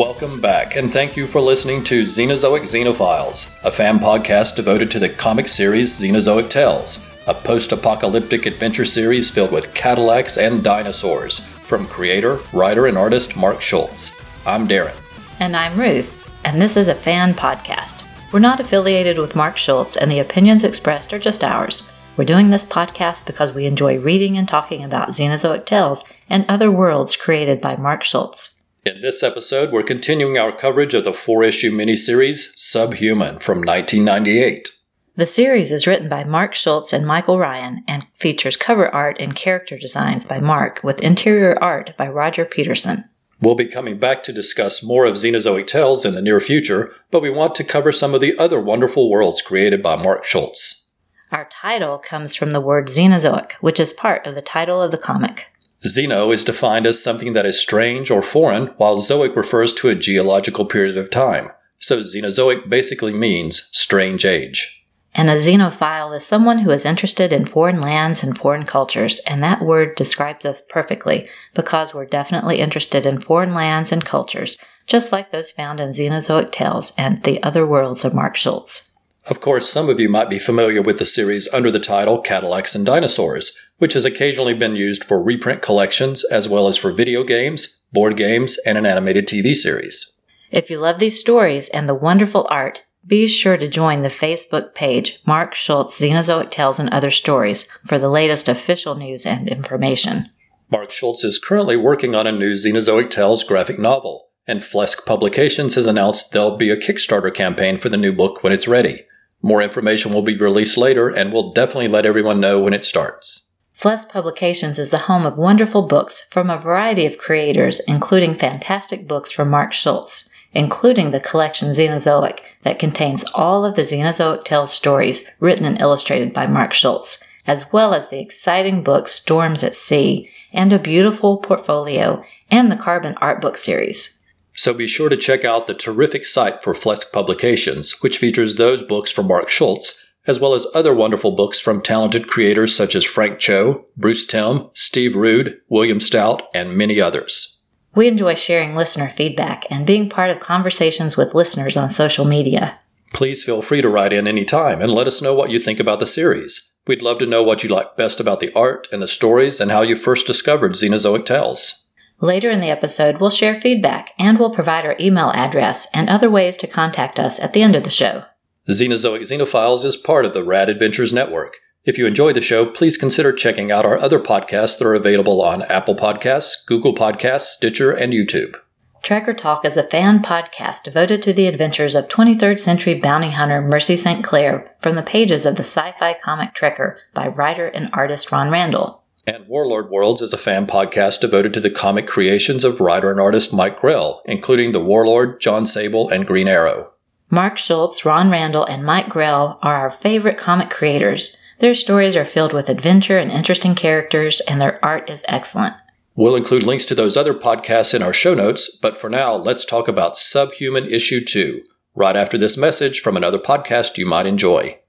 Welcome back, and thank you for listening to Xenozoic Xenophiles, a fan podcast devoted to the comic series Xenozoic Tales, a post apocalyptic adventure series filled with Cadillacs and dinosaurs, from creator, writer, and artist Mark Schultz. I'm Darren. And I'm Ruth, and this is a fan podcast. We're not affiliated with Mark Schultz, and the opinions expressed are just ours. We're doing this podcast because we enjoy reading and talking about Xenozoic tales and other worlds created by Mark Schultz. In this episode, we're continuing our coverage of the four issue miniseries Subhuman from 1998. The series is written by Mark Schultz and Michael Ryan and features cover art and character designs by Mark with interior art by Roger Peterson. We'll be coming back to discuss more of Xenozoic Tales in the near future, but we want to cover some of the other wonderful worlds created by Mark Schultz. Our title comes from the word Xenozoic, which is part of the title of the comic. Xeno is defined as something that is strange or foreign, while Zoic refers to a geological period of time. So Xenozoic basically means strange age. And a xenophile is someone who is interested in foreign lands and foreign cultures, and that word describes us perfectly because we're definitely interested in foreign lands and cultures, just like those found in Xenozoic Tales and the other worlds of Mark Schultz. Of course, some of you might be familiar with the series under the title Cadillacs and Dinosaurs, which has occasionally been used for reprint collections as well as for video games, board games, and an animated TV series. If you love these stories and the wonderful art, be sure to join the Facebook page Mark Schultz Xenozoic Tales and Other Stories for the latest official news and information. Mark Schultz is currently working on a new Xenozoic Tales graphic novel, and Flesk Publications has announced there'll be a Kickstarter campaign for the new book when it's ready. More information will be released later, and we'll definitely let everyone know when it starts. Flesk Publications is the home of wonderful books from a variety of creators, including fantastic books from Mark Schultz including the collection Xenozoic that contains all of the Xenozoic Tales stories written and illustrated by Mark Schultz, as well as the exciting book Storms at Sea and a beautiful portfolio and the Carbon Art Book series. So be sure to check out the terrific site for Flesk Publications, which features those books from Mark Schultz, as well as other wonderful books from talented creators such as Frank Cho, Bruce Timm, Steve Rude, William Stout, and many others. We enjoy sharing listener feedback and being part of conversations with listeners on social media. Please feel free to write in anytime and let us know what you think about the series. We'd love to know what you like best about the art and the stories and how you first discovered Xenozoic Tales. Later in the episode, we'll share feedback and we'll provide our email address and other ways to contact us at the end of the show. Xenozoic Xenophiles is part of the Rad Adventures Network. If you enjoy the show, please consider checking out our other podcasts that are available on Apple Podcasts, Google Podcasts, Stitcher, and YouTube. Trekker Talk is a fan podcast devoted to the adventures of 23rd century bounty hunter Mercy St. Clair from the pages of the sci fi comic Trekker by writer and artist Ron Randall. And Warlord Worlds is a fan podcast devoted to the comic creations of writer and artist Mike Grell, including The Warlord, John Sable, and Green Arrow. Mark Schultz, Ron Randall, and Mike Grell are our favorite comic creators. Their stories are filled with adventure and interesting characters, and their art is excellent. We'll include links to those other podcasts in our show notes, but for now, let's talk about Subhuman Issue 2, right after this message from another podcast you might enjoy.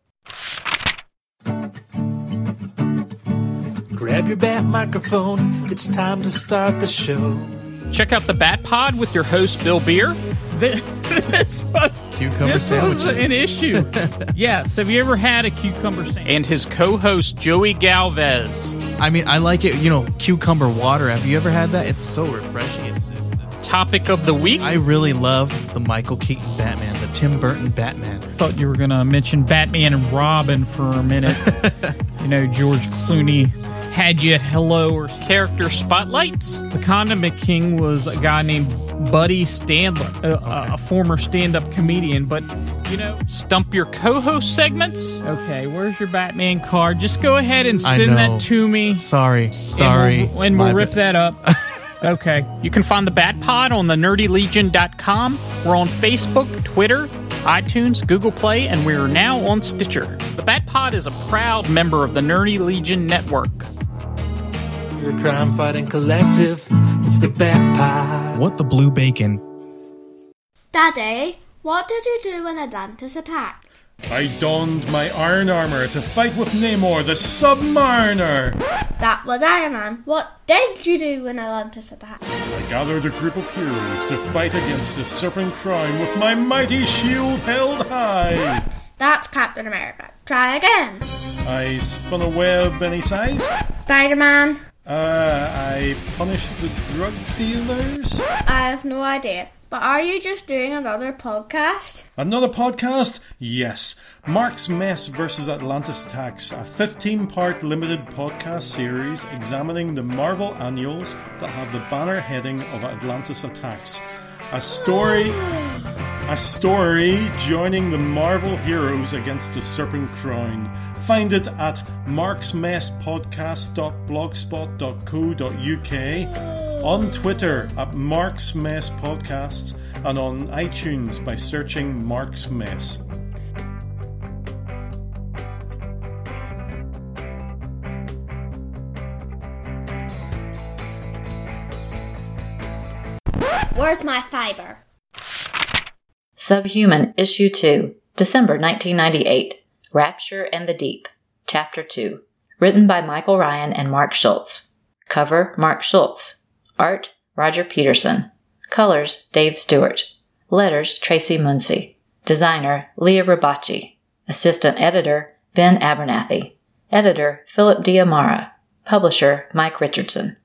Your bat microphone, it's time to start the show. Check out the Bat Pod with your host, Bill Beer. this was Cucumber this sandwiches. was an issue. yes. Have you ever had a cucumber sandwich? And his co-host Joey Galvez. I mean, I like it. You know, cucumber water. Have you ever had that? It's so refreshing. It's, it's, Topic of the week. I really love the Michael Keaton Batman, the Tim Burton Batman. thought you were going to mention Batman and Robin for a minute. you know, George Clooney had you hello or character spotlights. The Condiment King was a guy named Buddy Standler, a, a former stand-up comedian, but you know, stump your co-host segments. Okay, where's your Batman card? Just go ahead and send that to me. Sorry, sorry. And we'll, and we'll rip bad. that up. okay. You can find the Bat Pod on the nerdylegion.com. We're on Facebook, Twitter, iTunes, Google Play, and we're now on Stitcher. The Bat Pod is a proud member of the Nerdy Legion Network. Your crime fighting collective, it's the Bat Pod. What the blue bacon? Daddy, what did you do when Atlantis attacked? I donned my iron armor to fight with Namor the Submariner. That was Iron Man. What did you do when Atlantis attacked? I gathered a group of heroes to fight against a Serpent Crown with my mighty shield held high. That's Captain America. Try again. I spun a web any size. Spider Man. Uh, I punished the drug dealers. I have no idea. But are you just doing another podcast? Another podcast? Yes. Mark's Mess versus Atlantis Attacks, a 15 part limited podcast series examining the Marvel annuals that have the banner heading of Atlantis Attacks. A story. A story joining the Marvel heroes against the Serpent Crown. Find it at marksmesspodcast.blogspot.co.uk, on Twitter at Mark's Mess Podcasts, and on iTunes by searching Mark's Mess. Where's my fiver? Subhuman, Issue 2, December 1998. Rapture and the Deep, Chapter 2. Written by Michael Ryan and Mark Schultz. Cover Mark Schultz. Art Roger Peterson. Colors Dave Stewart. Letters Tracy Muncy. Designer Leah Rabacci. Assistant Editor Ben Abernathy. Editor Philip Diamara. Publisher Mike Richardson.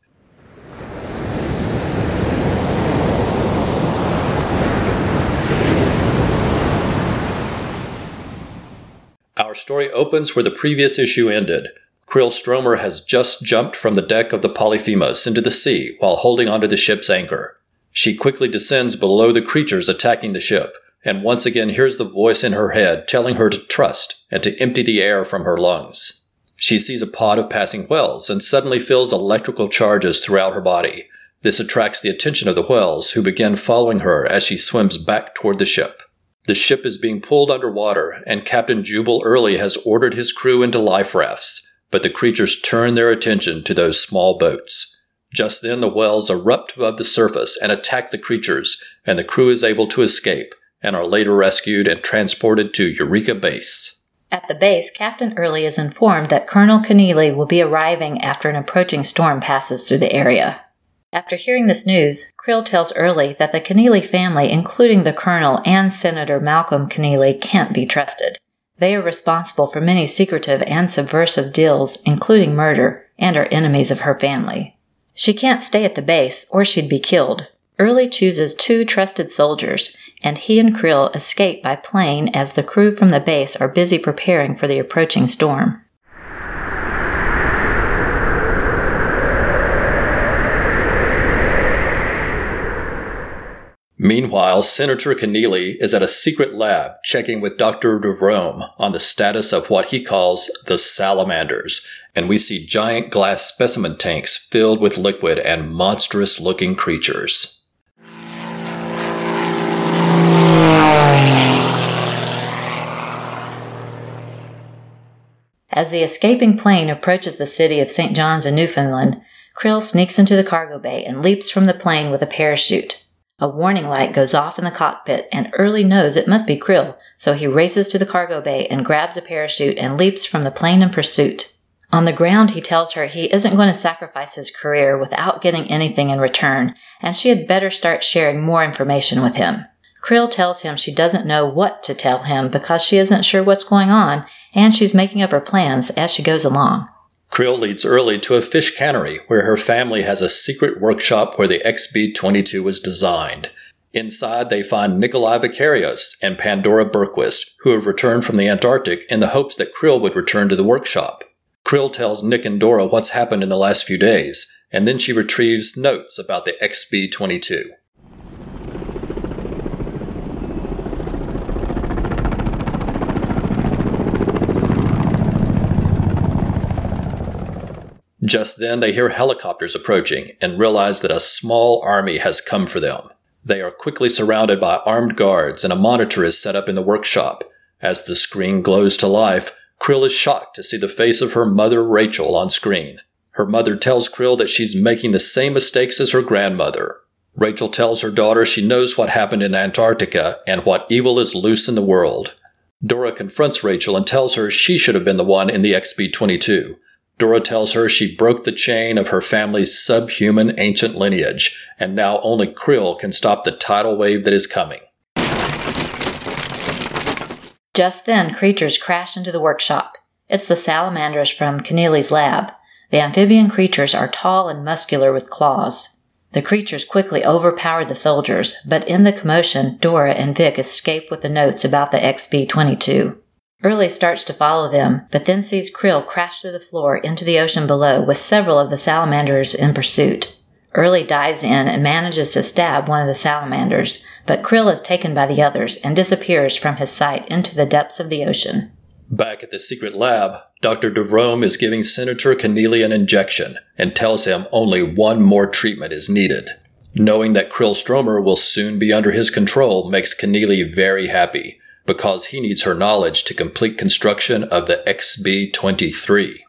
Our story opens where the previous issue ended. Krill Stromer has just jumped from the deck of the Polyphemus into the sea while holding onto the ship's anchor. She quickly descends below the creatures attacking the ship, and once again hears the voice in her head telling her to trust and to empty the air from her lungs. She sees a pod of passing whales and suddenly feels electrical charges throughout her body. This attracts the attention of the whales, who begin following her as she swims back toward the ship. The ship is being pulled underwater, and Captain Jubal Early has ordered his crew into life rafts, but the creatures turn their attention to those small boats. Just then, the whales erupt above the surface and attack the creatures, and the crew is able to escape and are later rescued and transported to Eureka Base. At the base, Captain Early is informed that Colonel Keneally will be arriving after an approaching storm passes through the area. After hearing this news, Krill tells Early that the Keneally family, including the Colonel and Senator Malcolm Keneally, can't be trusted. They are responsible for many secretive and subversive deals, including murder, and are enemies of her family. She can't stay at the base, or she'd be killed. Early chooses two trusted soldiers, and he and Krill escape by plane as the crew from the base are busy preparing for the approaching storm. Meanwhile, Senator Keneally is at a secret lab checking with Dr. DeVrome on the status of what he calls the salamanders, and we see giant glass specimen tanks filled with liquid and monstrous looking creatures. As the escaping plane approaches the city of St. John's in Newfoundland, Krill sneaks into the cargo bay and leaps from the plane with a parachute. A warning light goes off in the cockpit, and Early knows it must be Krill, so he races to the cargo bay and grabs a parachute and leaps from the plane in pursuit. On the ground, he tells her he isn't going to sacrifice his career without getting anything in return, and she had better start sharing more information with him. Krill tells him she doesn't know what to tell him because she isn't sure what's going on, and she's making up her plans as she goes along. Krill leads Early to a fish cannery where her family has a secret workshop where the XB 22 was designed. Inside, they find Nikolai Vicarios and Pandora Berquist, who have returned from the Antarctic in the hopes that Krill would return to the workshop. Krill tells Nick and Dora what's happened in the last few days, and then she retrieves notes about the XB 22. Just then, they hear helicopters approaching and realize that a small army has come for them. They are quickly surrounded by armed guards, and a monitor is set up in the workshop. As the screen glows to life, Krill is shocked to see the face of her mother, Rachel, on screen. Her mother tells Krill that she's making the same mistakes as her grandmother. Rachel tells her daughter she knows what happened in Antarctica and what evil is loose in the world. Dora confronts Rachel and tells her she should have been the one in the XB 22. Dora tells her she broke the chain of her family's subhuman ancient lineage, and now only Krill can stop the tidal wave that is coming. Just then, creatures crash into the workshop. It's the salamanders from Kenealy's lab. The amphibian creatures are tall and muscular with claws. The creatures quickly overpower the soldiers, but in the commotion, Dora and Vic escape with the notes about the XB 22. Early starts to follow them, but then sees Krill crash to the floor into the ocean below with several of the salamanders in pursuit. Early dives in and manages to stab one of the salamanders, but Krill is taken by the others and disappears from his sight into the depths of the ocean. Back at the secret lab, Dr. DeVrome is giving Senator Kenealy an injection and tells him only one more treatment is needed. Knowing that Krill Stromer will soon be under his control makes Kenealy very happy, because he needs her knowledge to complete construction of the XB 23.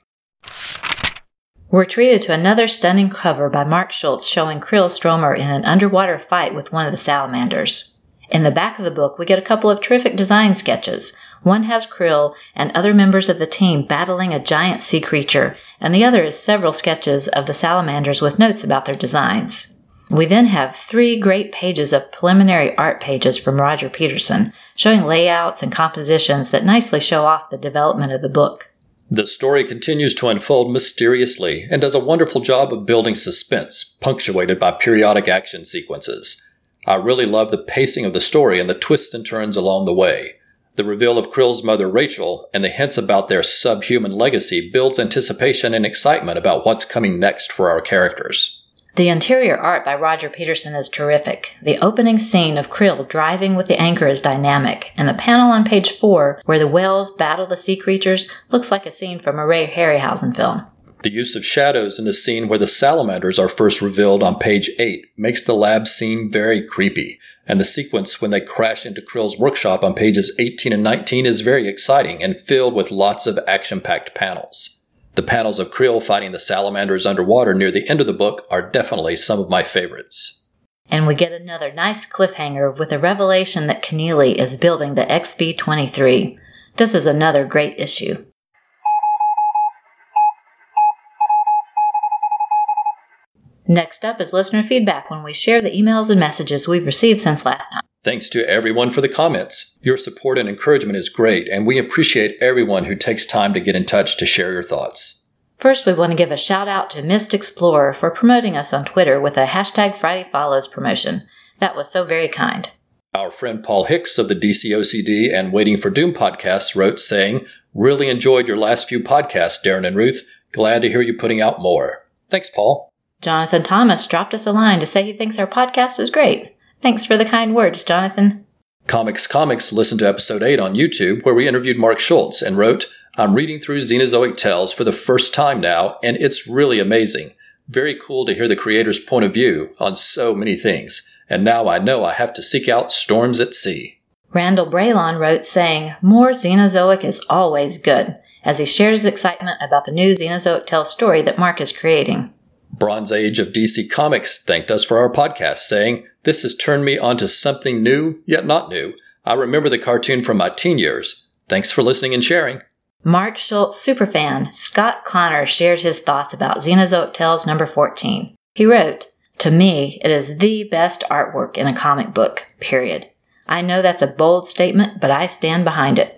We're treated to another stunning cover by Mark Schultz showing Krill Stromer in an underwater fight with one of the salamanders. In the back of the book, we get a couple of terrific design sketches. One has Krill and other members of the team battling a giant sea creature, and the other is several sketches of the salamanders with notes about their designs. We then have three great pages of preliminary art pages from Roger Peterson, showing layouts and compositions that nicely show off the development of the book. The story continues to unfold mysteriously and does a wonderful job of building suspense, punctuated by periodic action sequences. I really love the pacing of the story and the twists and turns along the way. The reveal of Krill's mother Rachel and the hints about their subhuman legacy builds anticipation and excitement about what's coming next for our characters. The interior art by Roger Peterson is terrific. The opening scene of Krill driving with the anchor is dynamic, and the panel on page 4, where the whales battle the sea creatures, looks like a scene from a Ray Harryhausen film. The use of shadows in the scene where the salamanders are first revealed on page 8 makes the lab seem very creepy, and the sequence when they crash into Krill's workshop on pages 18 and 19 is very exciting and filled with lots of action packed panels. The panels of Krill fighting the salamanders underwater near the end of the book are definitely some of my favorites. And we get another nice cliffhanger with a revelation that Kenealy is building the XB 23. This is another great issue. Next up is listener feedback when we share the emails and messages we've received since last time. Thanks to everyone for the comments. Your support and encouragement is great, and we appreciate everyone who takes time to get in touch to share your thoughts. First, we want to give a shout out to Mist Explorer for promoting us on Twitter with a hashtag Friday Follows promotion. That was so very kind. Our friend Paul Hicks of the DCOCD and Waiting for Doom podcasts wrote saying, Really enjoyed your last few podcasts, Darren and Ruth. Glad to hear you putting out more. Thanks, Paul. Jonathan Thomas dropped us a line to say he thinks our podcast is great. Thanks for the kind words, Jonathan. Comics Comics listened to episode 8 on YouTube, where we interviewed Mark Schultz and wrote, I'm reading through Xenozoic Tales for the first time now, and it's really amazing. Very cool to hear the creator's point of view on so many things, and now I know I have to seek out Storms at Sea. Randall Braylon wrote saying, More Xenozoic is always good, as he shares his excitement about the new Xenozoic Tales story that Mark is creating. Bronze Age of DC Comics thanked us for our podcast, saying, This has turned me onto something new, yet not new. I remember the cartoon from my teen years. Thanks for listening and sharing. Mark Schultz superfan Scott Connor shared his thoughts about Xenozoic Tales number 14. He wrote, To me, it is the best artwork in a comic book, period. I know that's a bold statement, but I stand behind it.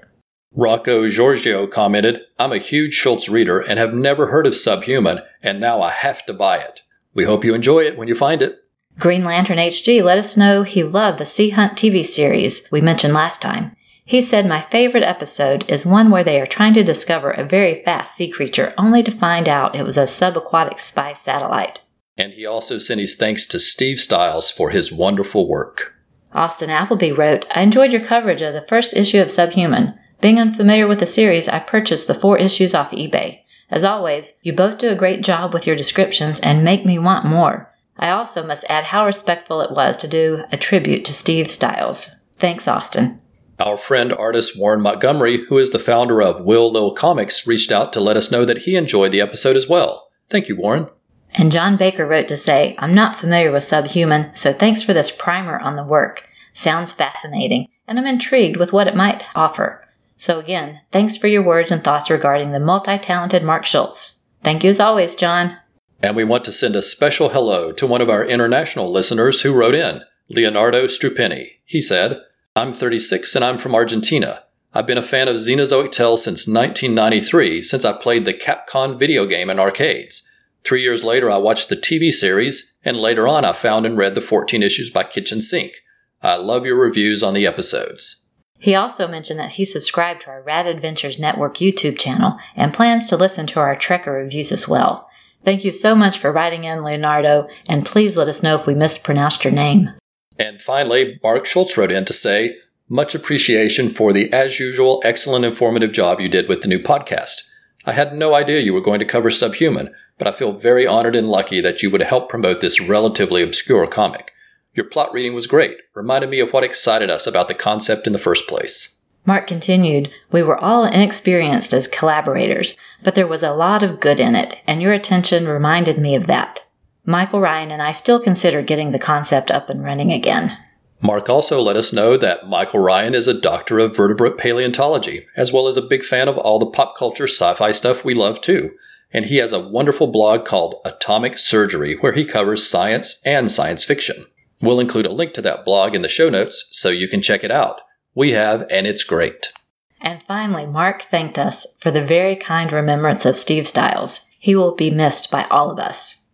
Rocco Giorgio commented, I'm a huge Schultz reader and have never heard of Subhuman, and now I have to buy it. We hope you enjoy it when you find it. Green Lantern HG let us know he loved the Sea Hunt TV series we mentioned last time. He said my favorite episode is one where they are trying to discover a very fast sea creature only to find out it was a subaquatic spy satellite. And he also sent his thanks to Steve Stiles for his wonderful work. Austin Appleby wrote, I enjoyed your coverage of the first issue of Subhuman. Being unfamiliar with the series, I purchased the four issues off eBay. As always, you both do a great job with your descriptions and make me want more. I also must add how respectful it was to do a tribute to Steve Stiles. Thanks, Austin. Our friend artist Warren Montgomery, who is the founder of Will Lil Comics, reached out to let us know that he enjoyed the episode as well. Thank you, Warren. And John Baker wrote to say, I'm not familiar with Subhuman, so thanks for this primer on the work. Sounds fascinating, and I'm intrigued with what it might offer. So again, thanks for your words and thoughts regarding the multi-talented Mark Schultz. Thank you as always, John. And we want to send a special hello to one of our international listeners who wrote in, Leonardo Strupini. He said, I'm 36 and I'm from Argentina. I've been a fan of Xenozoic Tales since 1993, since I played the Capcom video game in arcades. Three years later, I watched the TV series, and later on, I found and read the 14 issues by Kitchen Sink. I love your reviews on the episodes. He also mentioned that he subscribed to our Rad Adventures Network YouTube channel and plans to listen to our Trekker reviews as well. Thank you so much for writing in, Leonardo, and please let us know if we mispronounced your name. And finally, Mark Schultz wrote in to say, much appreciation for the, as usual, excellent informative job you did with the new podcast. I had no idea you were going to cover Subhuman, but I feel very honored and lucky that you would help promote this relatively obscure comic. Your plot reading was great, reminded me of what excited us about the concept in the first place. Mark continued, We were all inexperienced as collaborators, but there was a lot of good in it, and your attention reminded me of that. Michael Ryan and I still consider getting the concept up and running again. Mark also let us know that Michael Ryan is a doctor of vertebrate paleontology, as well as a big fan of all the pop culture sci fi stuff we love too. And he has a wonderful blog called Atomic Surgery, where he covers science and science fiction. We'll include a link to that blog in the show notes so you can check it out. We have, and it's great. And finally, Mark thanked us for the very kind remembrance of Steve Stiles. He will be missed by all of us.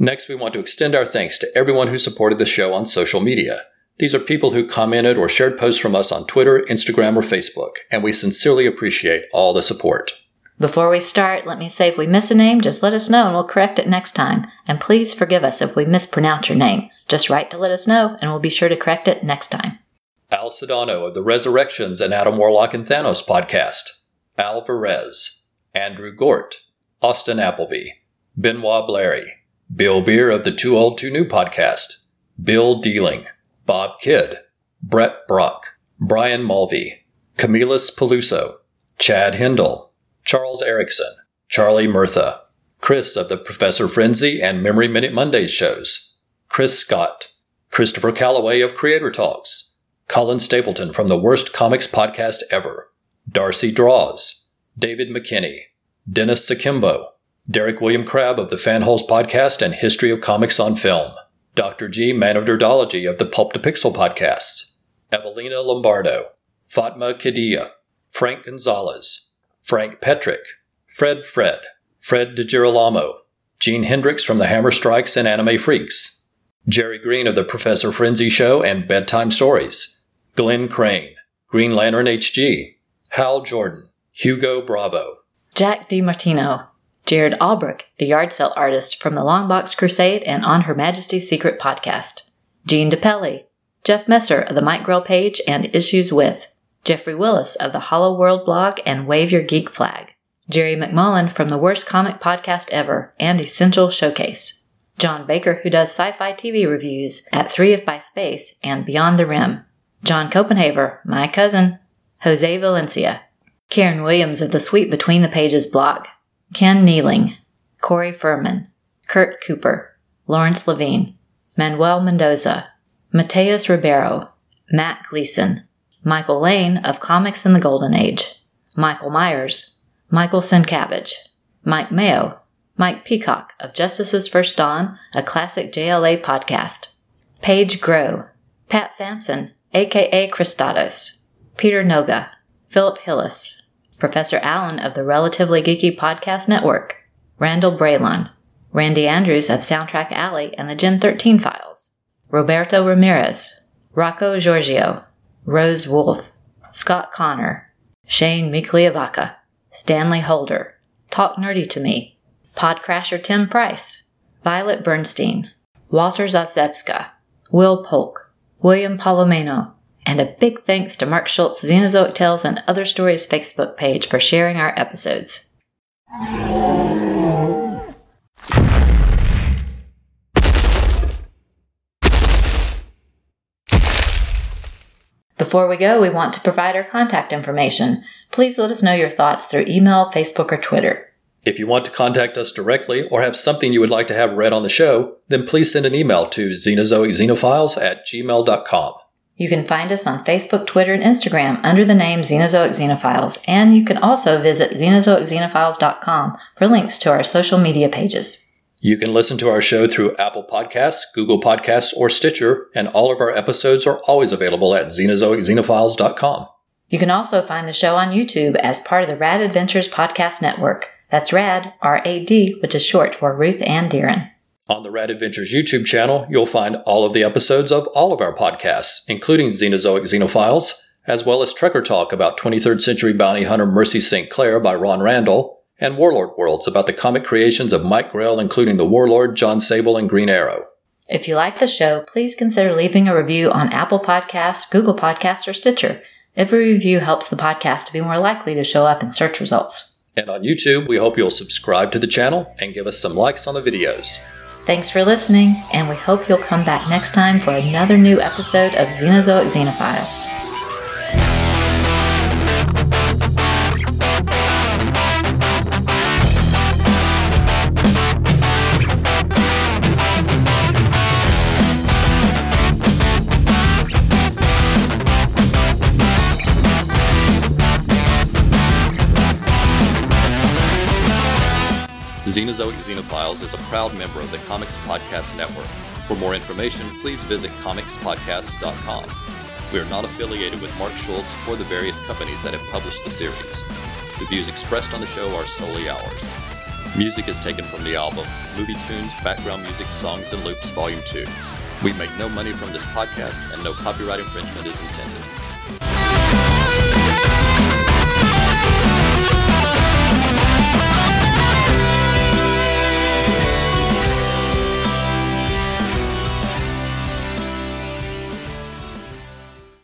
Next, we want to extend our thanks to everyone who supported the show on social media. These are people who commented or shared posts from us on Twitter, Instagram, or Facebook, and we sincerely appreciate all the support. Before we start, let me say if we miss a name, just let us know and we'll correct it next time. And please forgive us if we mispronounce your name. Just write to let us know and we'll be sure to correct it next time. Al Sedano of the Resurrections and Adam Warlock and Thanos podcast. Al Varez. Andrew Gort. Austin Appleby. Benoit Blairy. Bill Beer of the Too Old Too New podcast. Bill Dealing. Bob Kidd. Brett Brock. Brian Mulvey. Camillus Peluso. Chad Hindle. Charles Erickson, Charlie Murtha, Chris of the Professor Frenzy and Memory Minute Mondays shows, Chris Scott, Christopher Calloway of Creator Talks, Colin Stapleton from the Worst Comics Podcast Ever, Darcy Draws, David McKinney, Dennis Sakimbo, Derek William Crabb of the Fanholes Podcast and History of Comics on Film, Dr. G. Man of Nerdology of the Pulp to Pixel Podcasts, Evelina Lombardo, Fatma Kadia, Frank Gonzalez, Frank Petrick, Fred Fred, Fred DiGirolamo, Gene Hendricks from the Hammer Strikes and Anime Freaks, Jerry Green of the Professor Frenzy Show and Bedtime Stories, Glenn Crane, Green Lantern HG, Hal Jordan, Hugo Bravo, Jack DiMartino, Jared Albrecht, the yard sale artist from the Longbox Crusade and On Her Majesty's Secret podcast, Gene DePelli, Jeff Messer of the Mike Grell page and Issues With, Jeffrey Willis of the Hollow World blog and Wave Your Geek flag, Jerry McMullen from the Worst Comic Podcast Ever and Essential Showcase, John Baker, who does sci fi TV reviews at Three of By Space and Beyond the Rim, John Copenhaver, my cousin, Jose Valencia, Karen Williams of the Sweet Between the Pages blog, Ken Neeling, Corey Furman, Kurt Cooper, Lawrence Levine, Manuel Mendoza, Mateus Ribeiro, Matt Gleason, Michael Lane of Comics in the Golden Age, Michael Myers, Michael Sienkiewicz, Mike Mayo, Mike Peacock of Justice's First Dawn, a classic JLA podcast, Paige Grow, Pat Sampson, aka Christados, Peter Noga, Philip Hillis, Professor Allen of the Relatively Geeky Podcast Network, Randall Braylon, Randy Andrews of Soundtrack Alley and the Gen 13 Files, Roberto Ramirez, Rocco Giorgio, Rose Wolf, Scott Connor, Shane Mikliavaca, Stanley Holder, Talk Nerdy to Me, Podcrasher Tim Price, Violet Bernstein, Walter Zasevska, Will Polk, William Palomeno, and a big thanks to Mark Schultz, Xenozoic Tales, and Other Stories Facebook page for sharing our episodes. Before we go, we want to provide our contact information. Please let us know your thoughts through email, Facebook, or Twitter. If you want to contact us directly or have something you would like to have read on the show, then please send an email to xenozoicxenophiles at gmail.com. You can find us on Facebook, Twitter, and Instagram under the name Xenozoic Xenophiles, and you can also visit xenozoicxenophiles.com for links to our social media pages. You can listen to our show through Apple Podcasts, Google Podcasts, or Stitcher, and all of our episodes are always available at xenozoicxenophiles.com. You can also find the show on YouTube as part of the Rad Adventures Podcast Network. That's RAD, R A D, which is short for Ruth and Darren. On the Rad Adventures YouTube channel, you'll find all of the episodes of all of our podcasts, including Xenozoic Xenophiles, as well as Trekker Talk about 23rd century bounty hunter Mercy St. Clair by Ron Randall, and Warlord Worlds about the comic creations of Mike Grell, including the Warlord, John Sable, and Green Arrow. If you like the show, please consider leaving a review on Apple Podcasts, Google Podcasts, or Stitcher. Every review helps the podcast to be more likely to show up in search results. And on YouTube, we hope you'll subscribe to the channel and give us some likes on the videos. Thanks for listening, and we hope you'll come back next time for another new episode of Xenozoic Xenophiles. Xenozoic Xenophiles is a proud member of the Comics Podcast Network. For more information, please visit comicspodcasts.com. We are not affiliated with Mark Schultz or the various companies that have published the series. The views expressed on the show are solely ours. Music is taken from the album Movie Tunes, Background Music, Songs and Loops, Volume 2. We make no money from this podcast, and no copyright infringement is intended.